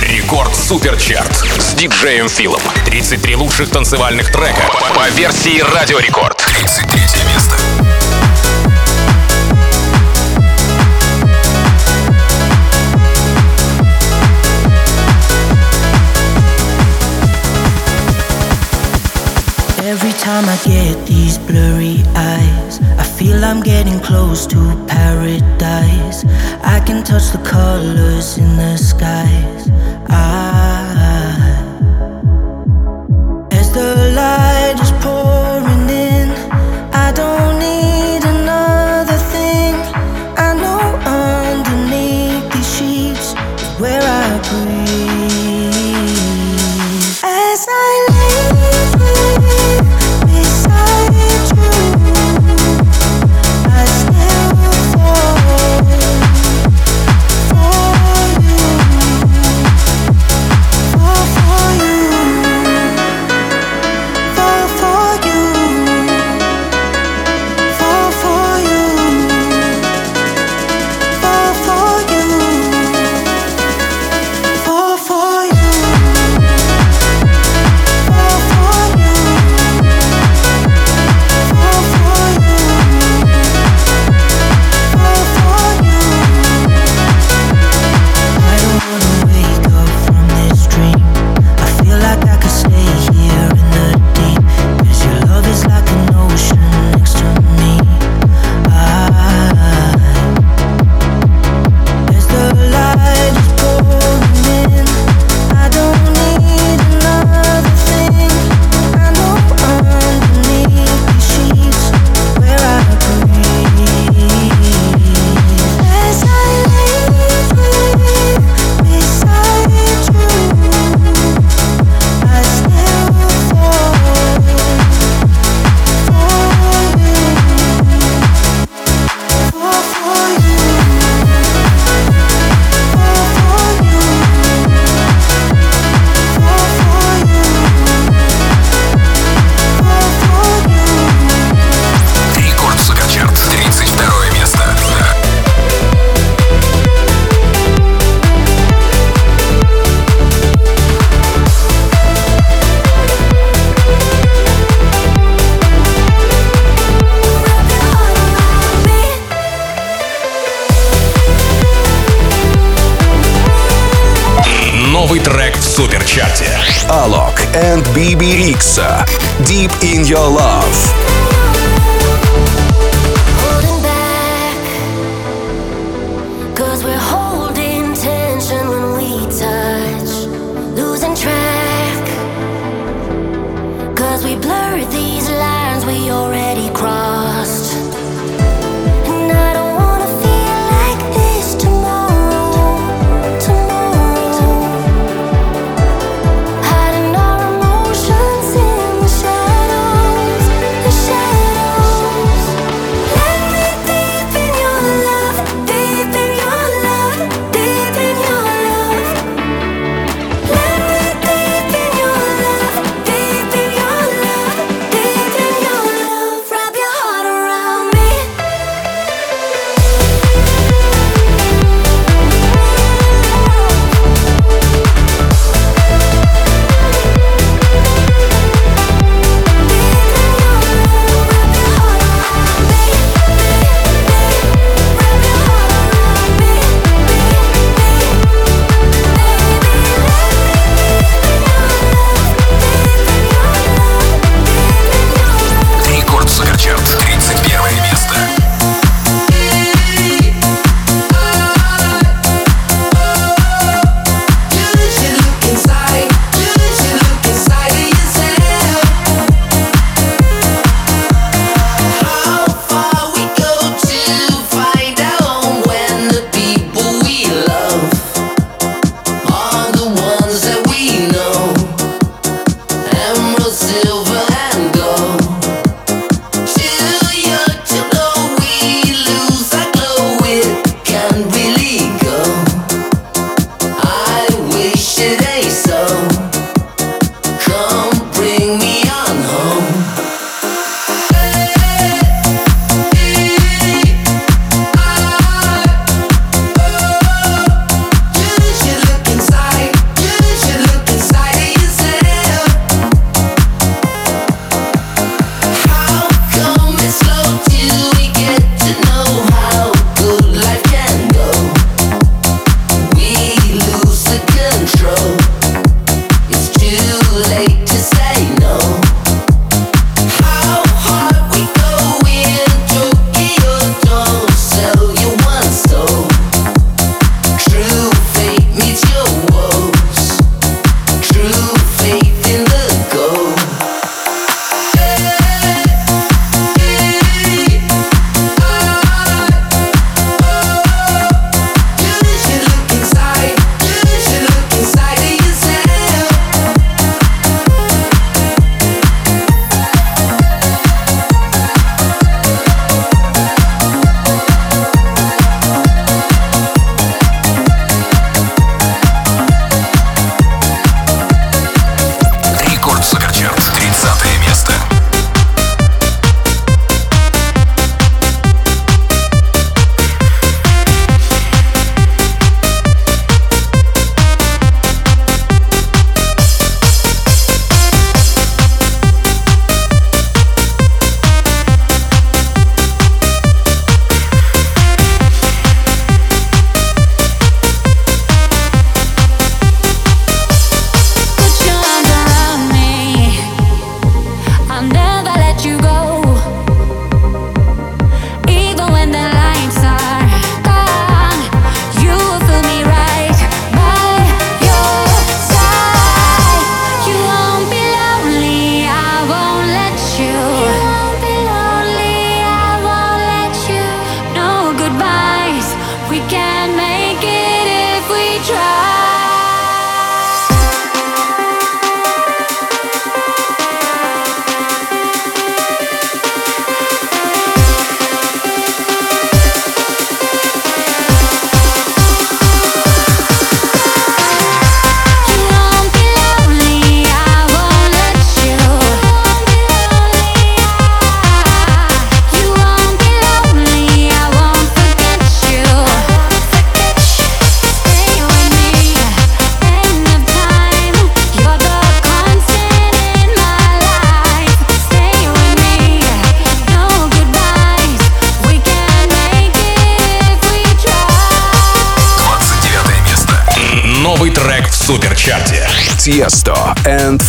Рекорд Суперчарт с диджеем Филом. 33 лучших танцевальных трека по версии Радио Рекорд. 33 место. Every time I get these blurry eyes, I feel I'm getting close to paradise. I can touch the colors in the skies. I,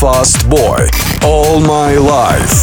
Fast Boy. All My Life.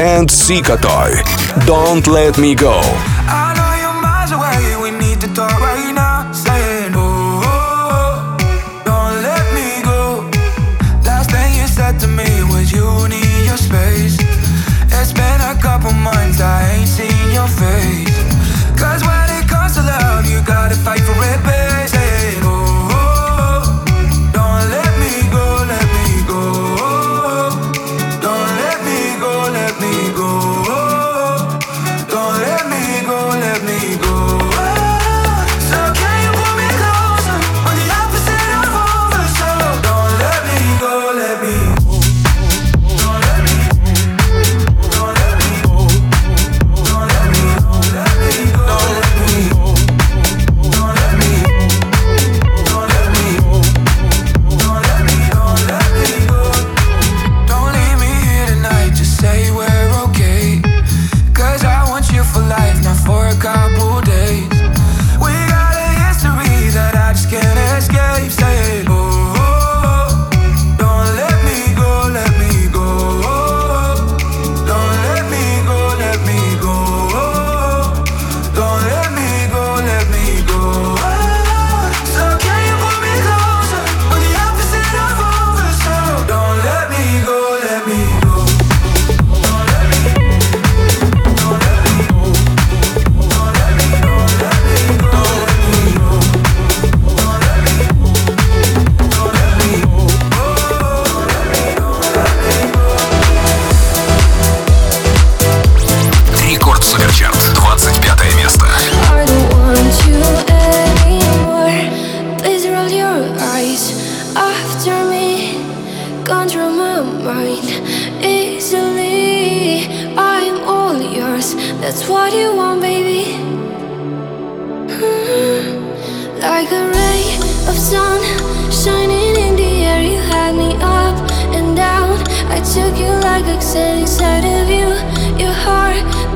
and Sickotoy. Don't let me go.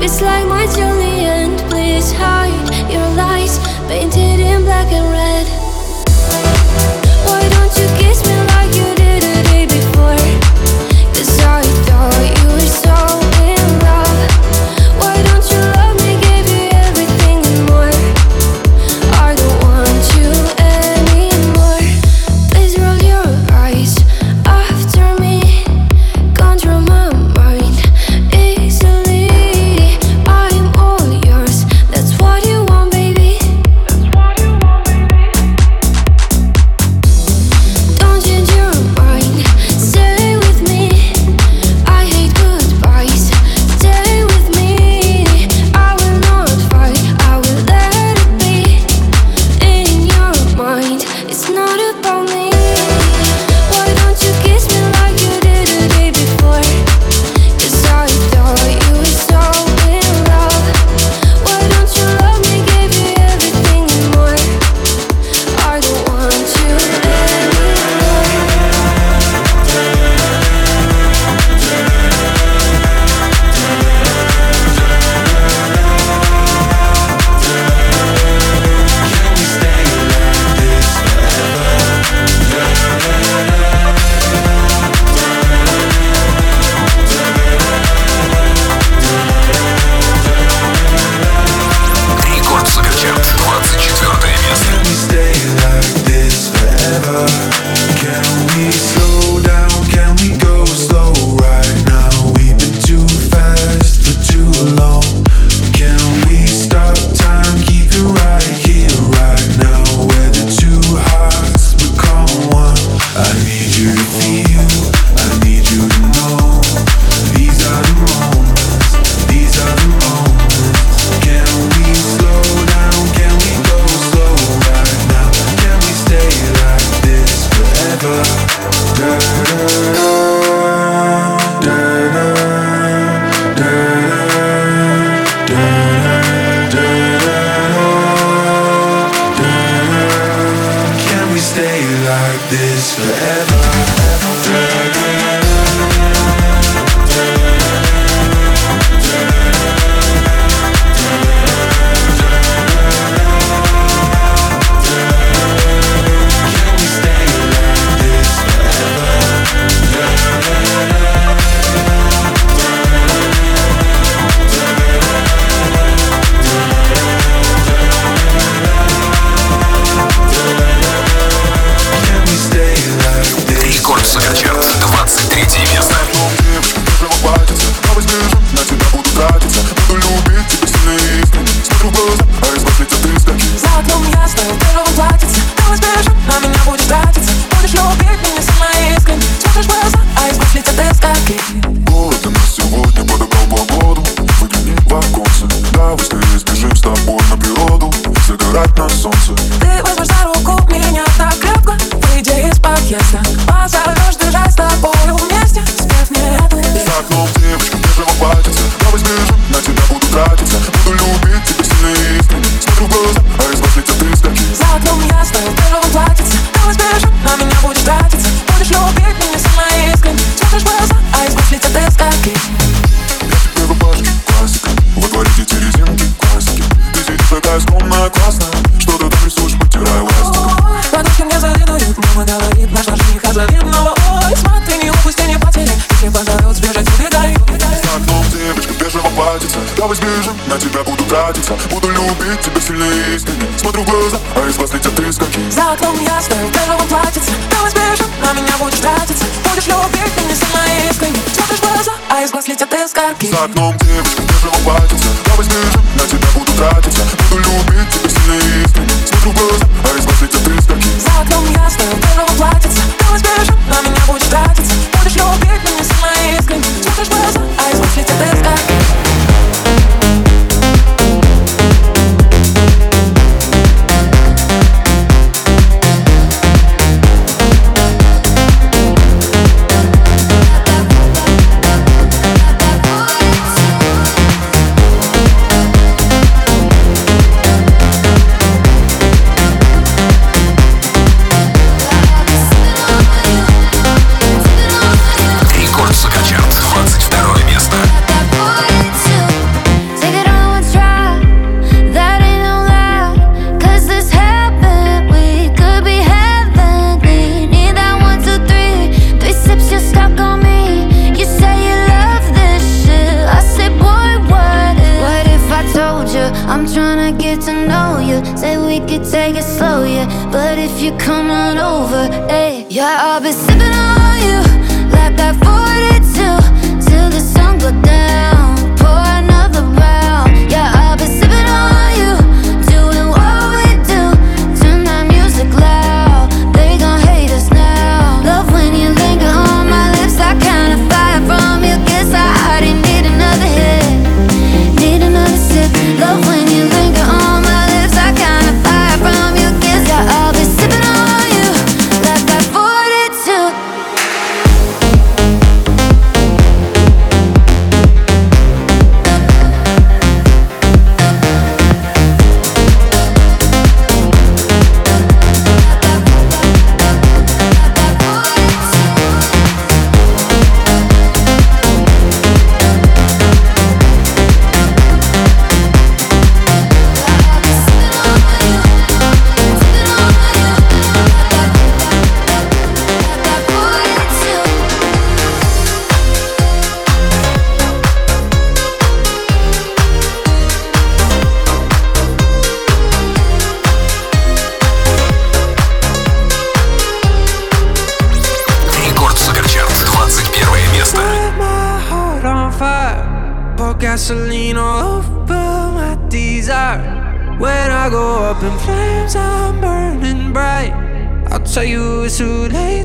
It's like my only end. Please hide your lies, painted in black and red.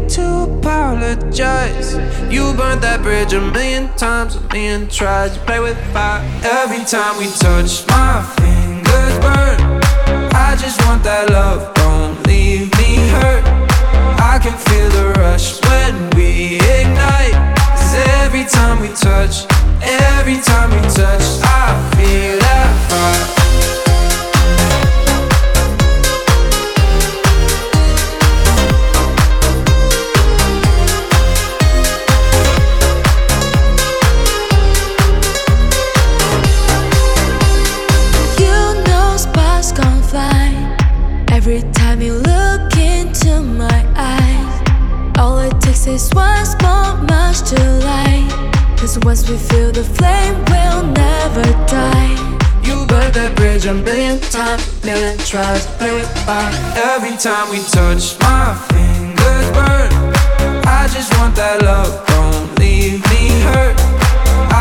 to apologize. You burned that bridge a million times, a million tries. You play with fire every time we touch. My fingers burn. I just want that love. Don't leave me hurt. I can feel the rush when we ignite. Cause every time we touch, every time we touch, I feel that fire. this once more much to light. Cause once we feel the flame, we'll never die. You burn that bridge a million times, million tries, million fire. Every time we touch, my fingers burn. I just want that love, don't leave me hurt.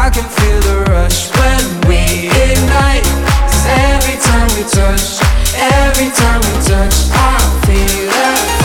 I can feel the rush when we ignite. Cause every time we touch, every time we touch, I feel that.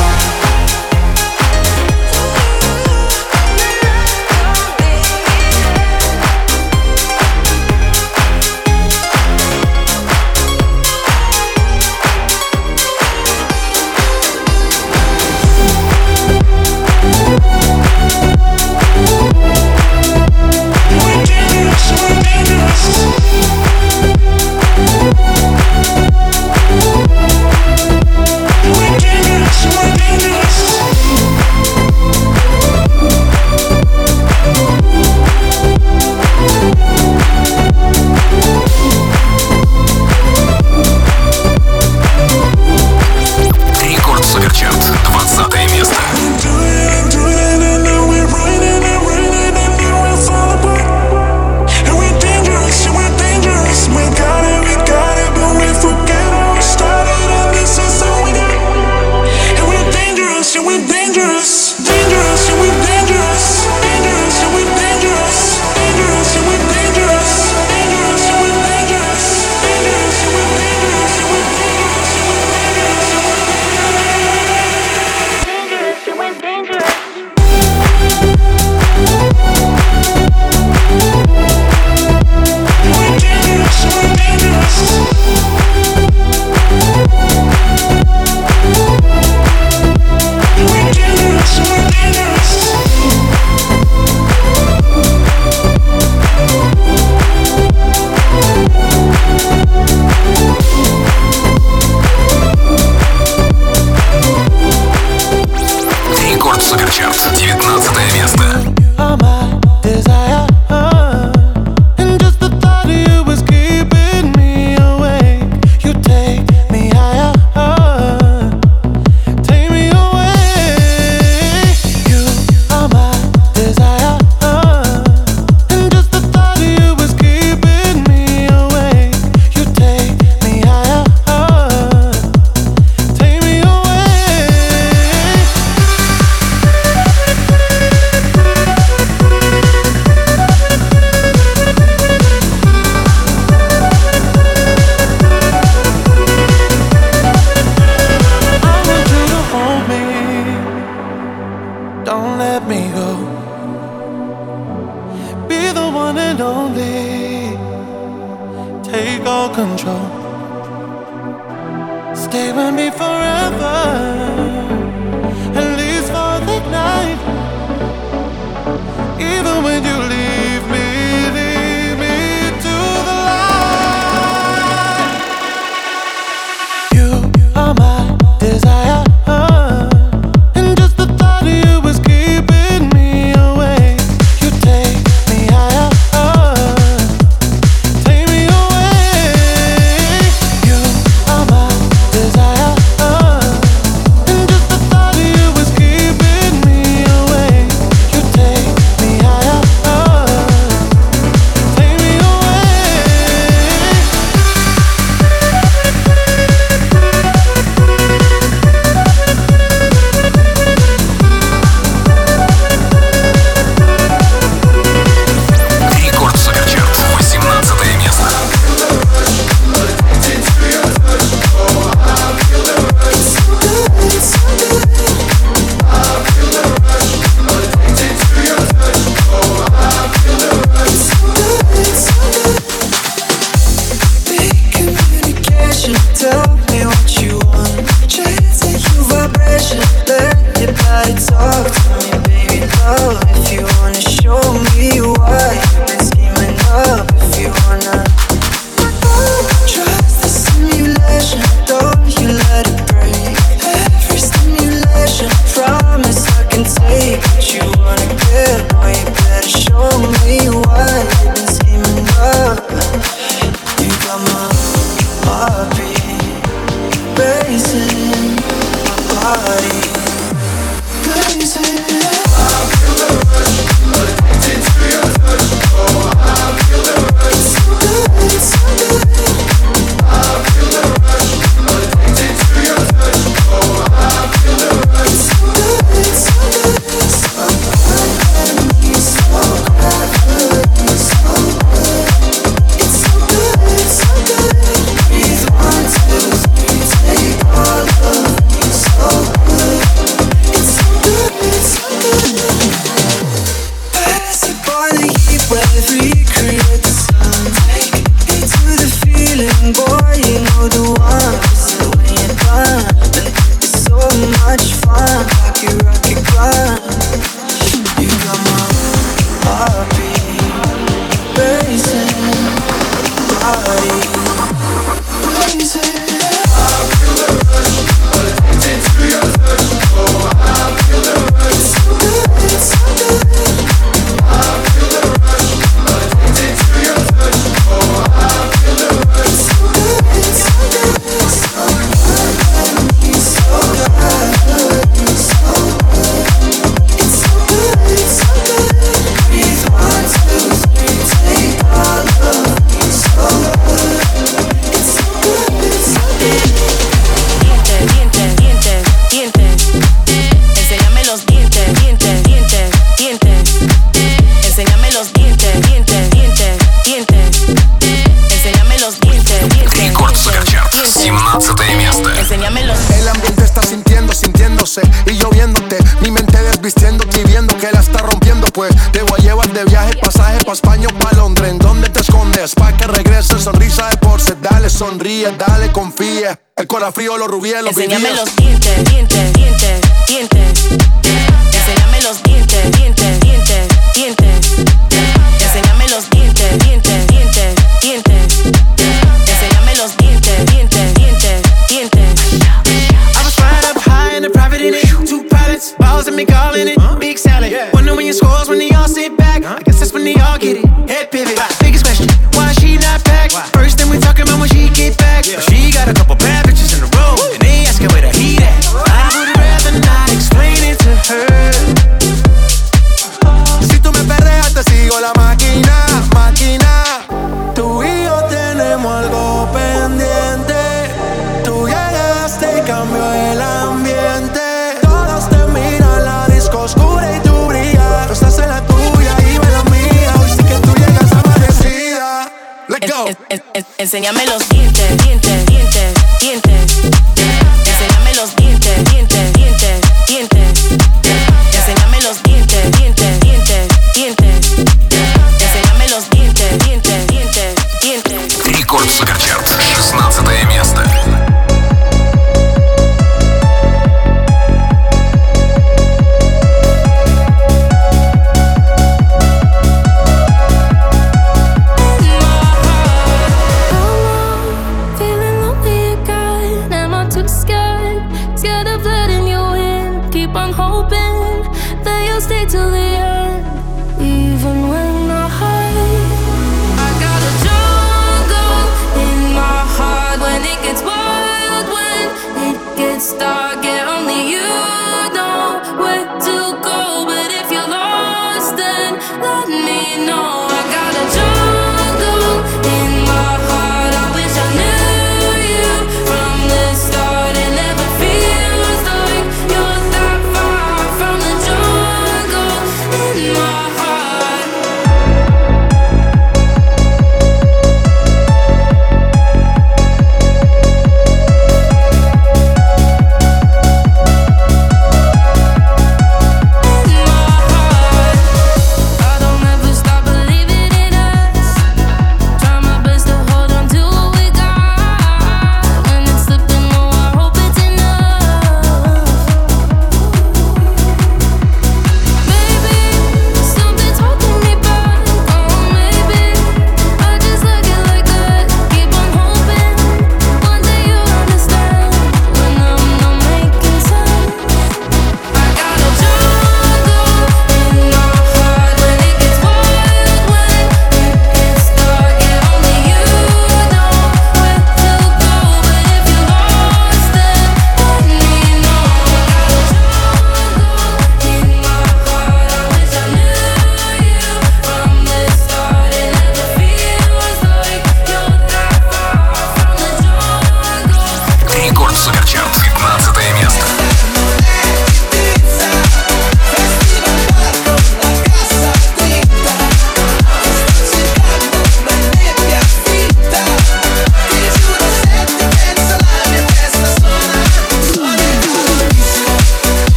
sonríe, dale, confía. El corazón frío, los rubíes, los Enséñame vivías. los dientes, dientes, dientes, dientes. Enséñame los dientes, dientes, dientes, dientes. Enséñame los dientes, dientes, dientes, dientes. Enséñame los dientes, dientes, dientes, dientes. I was flying up high in a private in it. Two pilots, balls and me all it. Big salad. Wonder when your scores when they all sit back. I guess that's when they all get it. enséñame los dientes, dientes. hoping that you'll stay till the end.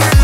Gonna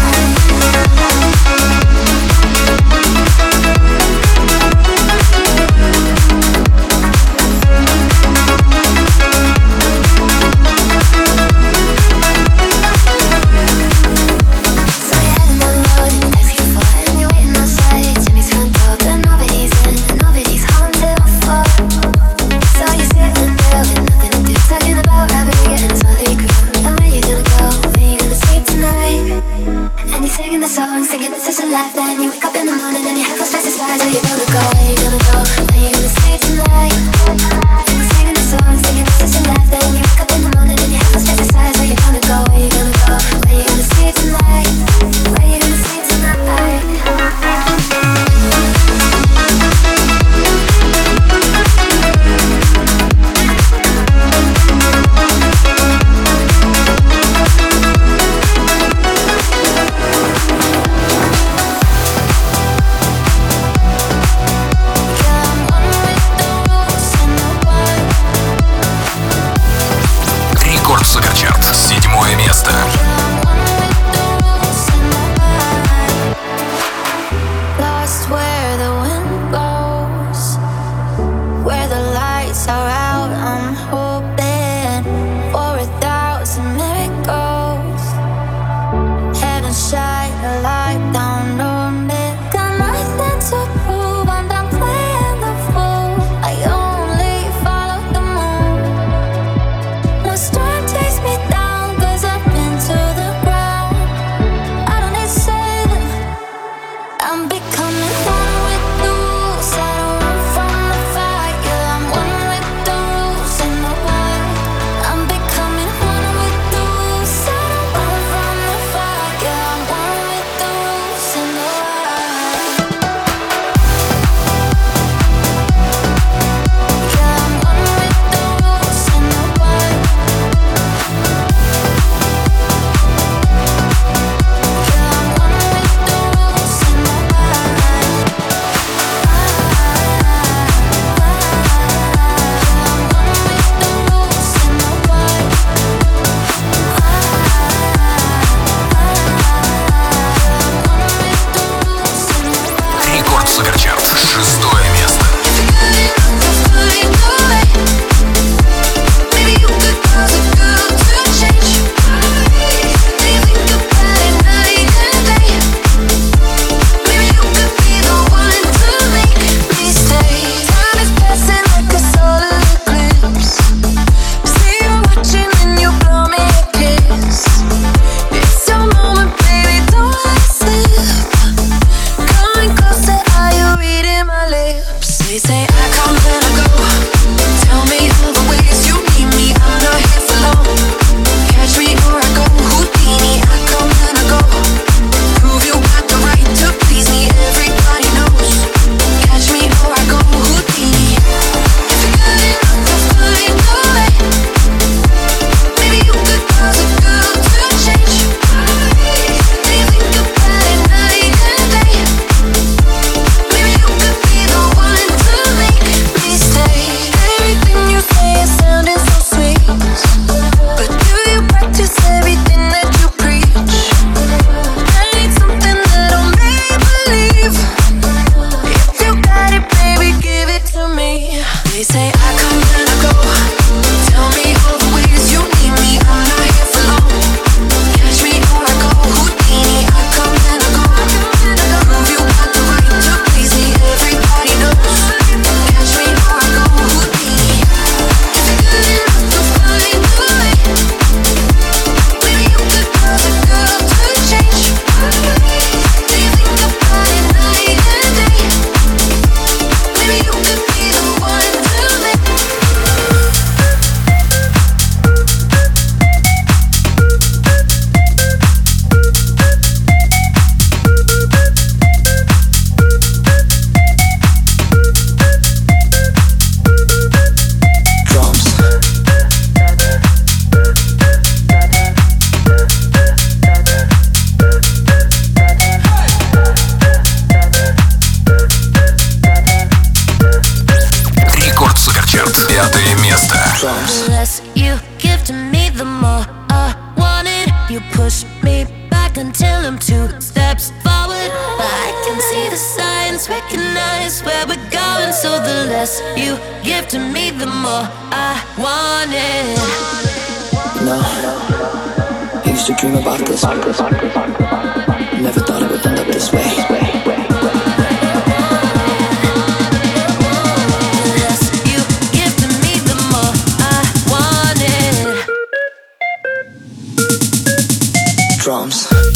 Drums.